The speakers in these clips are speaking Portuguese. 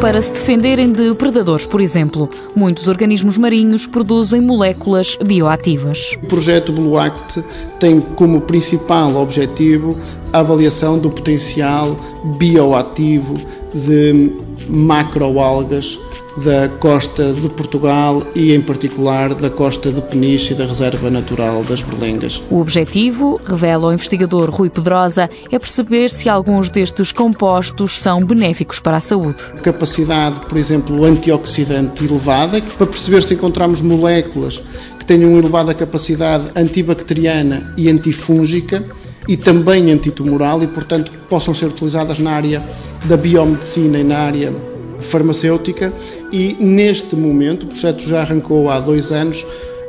para se defenderem de predadores, por exemplo. Muitos organismos marinhos produzem moléculas bioativas. O projeto Blue Act tem como principal objetivo a avaliação do potencial bioativo de macroalgas da costa de Portugal e, em particular, da costa de Peniche e da Reserva Natural das Berlengas. O objetivo, revela o investigador Rui Pedrosa, é perceber se alguns destes compostos são benéficos para a saúde. Capacidade, por exemplo, antioxidante elevada, para perceber se encontramos moléculas que tenham elevada capacidade antibacteriana e antifúngica e também antitumoral e, portanto, possam ser utilizadas na área da biomedicina e na área farmacêutica e neste momento, o projeto já arrancou há dois anos,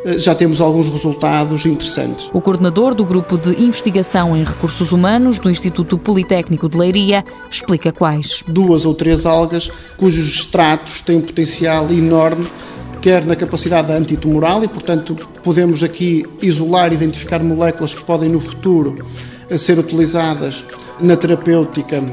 eh, já temos alguns resultados interessantes. O coordenador do Grupo de Investigação em Recursos Humanos do Instituto Politécnico de Leiria explica quais. Duas ou três algas cujos extratos têm um potencial enorme quer na capacidade antitumoral e, portanto, podemos aqui isolar e identificar moléculas que podem no futuro eh, ser utilizadas na terapêutica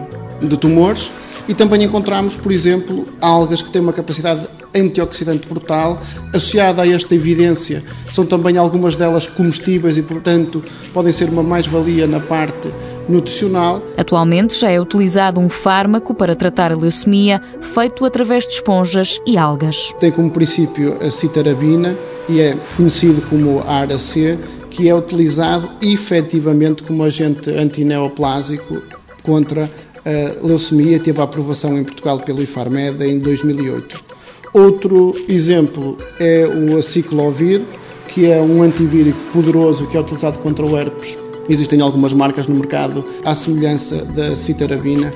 de tumores, e também encontramos, por exemplo, algas que têm uma capacidade antioxidante brutal. Associada a esta evidência, são também algumas delas comestíveis e, portanto, podem ser uma mais-valia na parte nutricional. Atualmente já é utilizado um fármaco para tratar a leucemia, feito através de esponjas e algas. Tem como princípio a citarabina e é conhecido como ARA-C, que é utilizado efetivamente como agente antineoplásico contra a leucemia teve a aprovação em Portugal pelo IFARMED em 2008. Outro exemplo é o aciclovir, que é um antivírico poderoso que é utilizado contra o herpes. Existem algumas marcas no mercado, à semelhança da citarabina,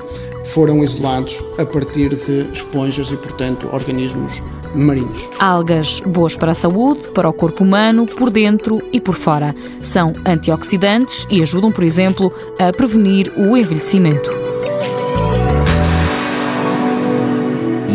foram isolados a partir de esponjas e, portanto, organismos marinhos. Algas boas para a saúde, para o corpo humano, por dentro e por fora. São antioxidantes e ajudam, por exemplo, a prevenir o envelhecimento.